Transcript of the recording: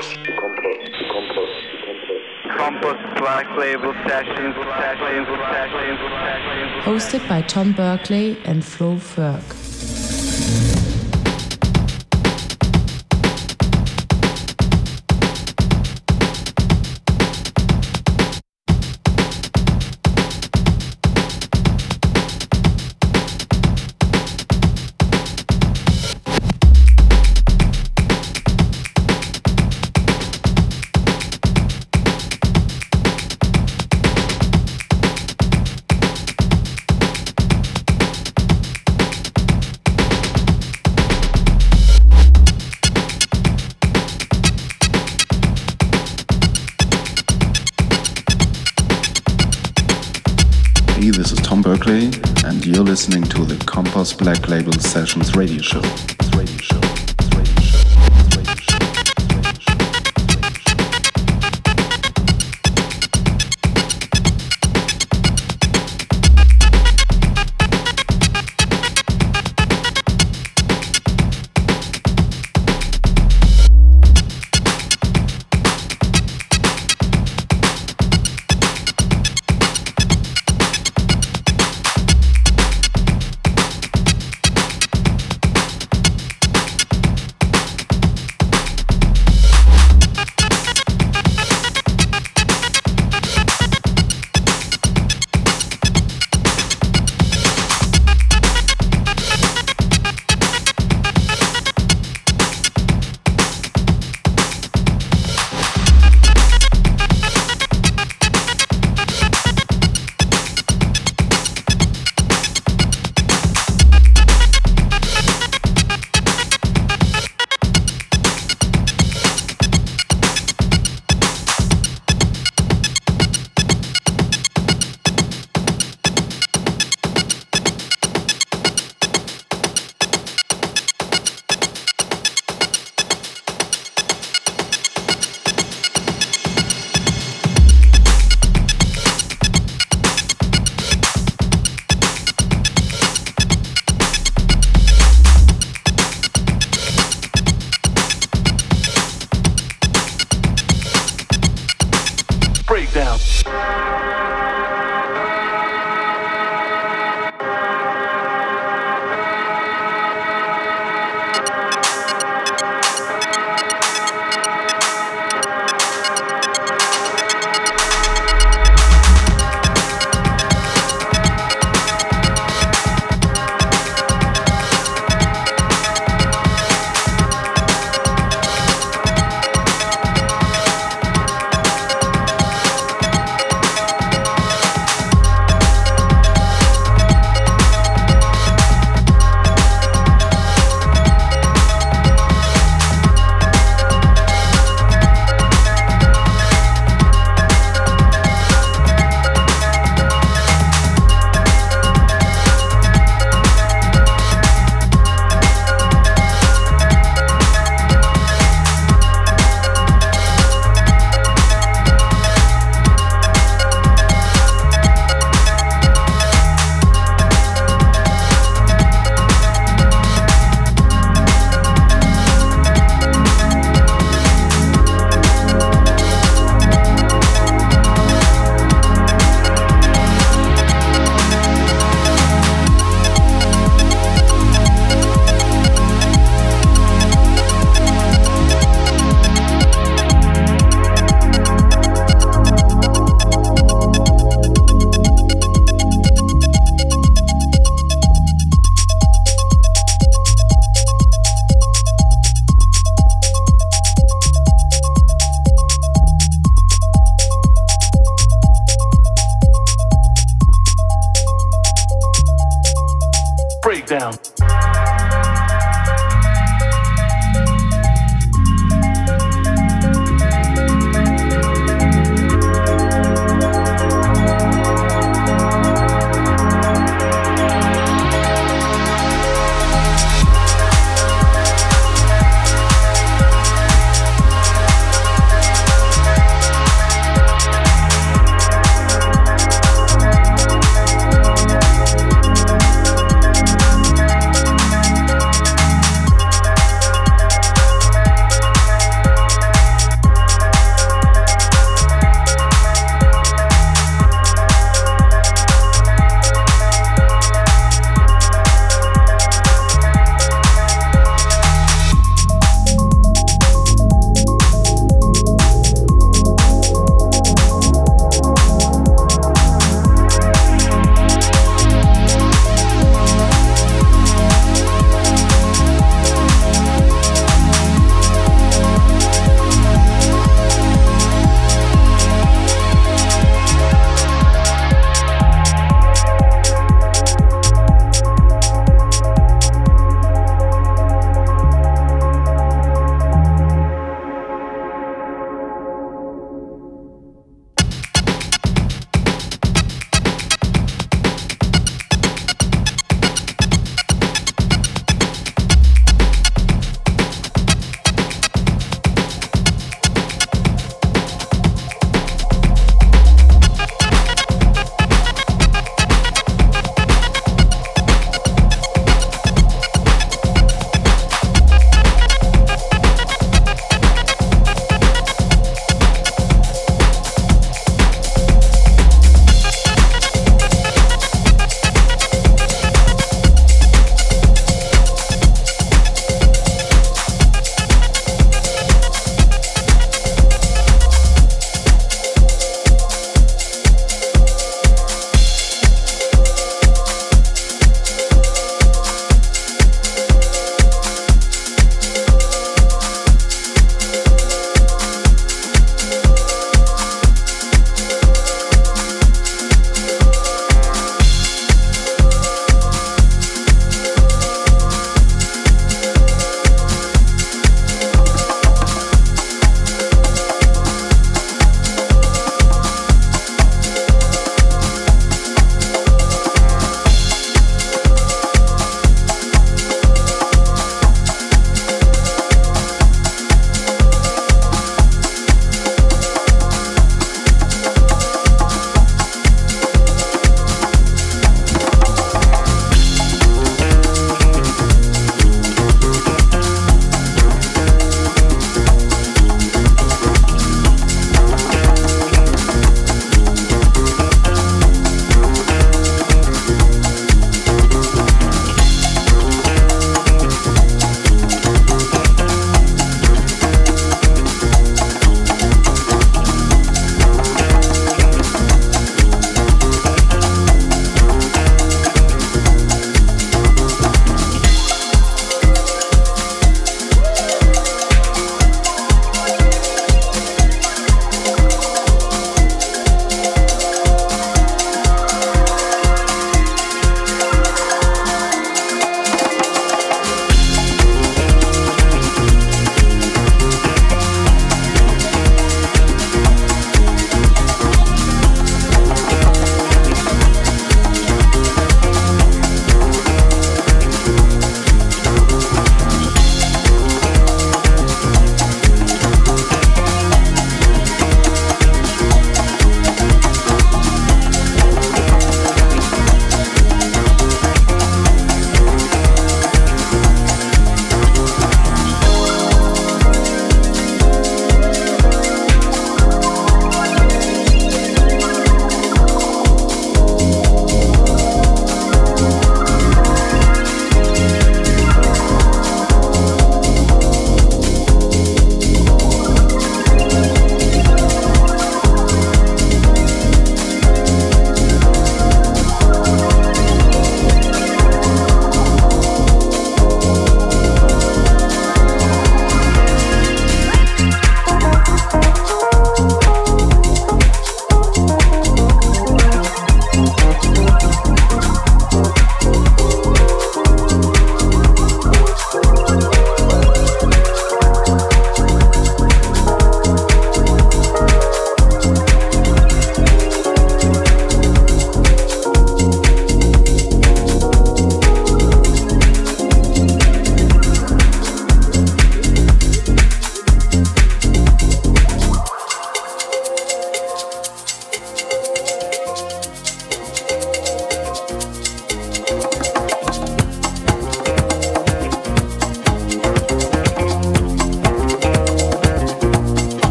Compost, Compost, Compost. Compost Black Label Sessions, Sessions, Sessions, Sessions. Hosted by Tom Burclay and Flo Ferg. Black Label Sessions radio show.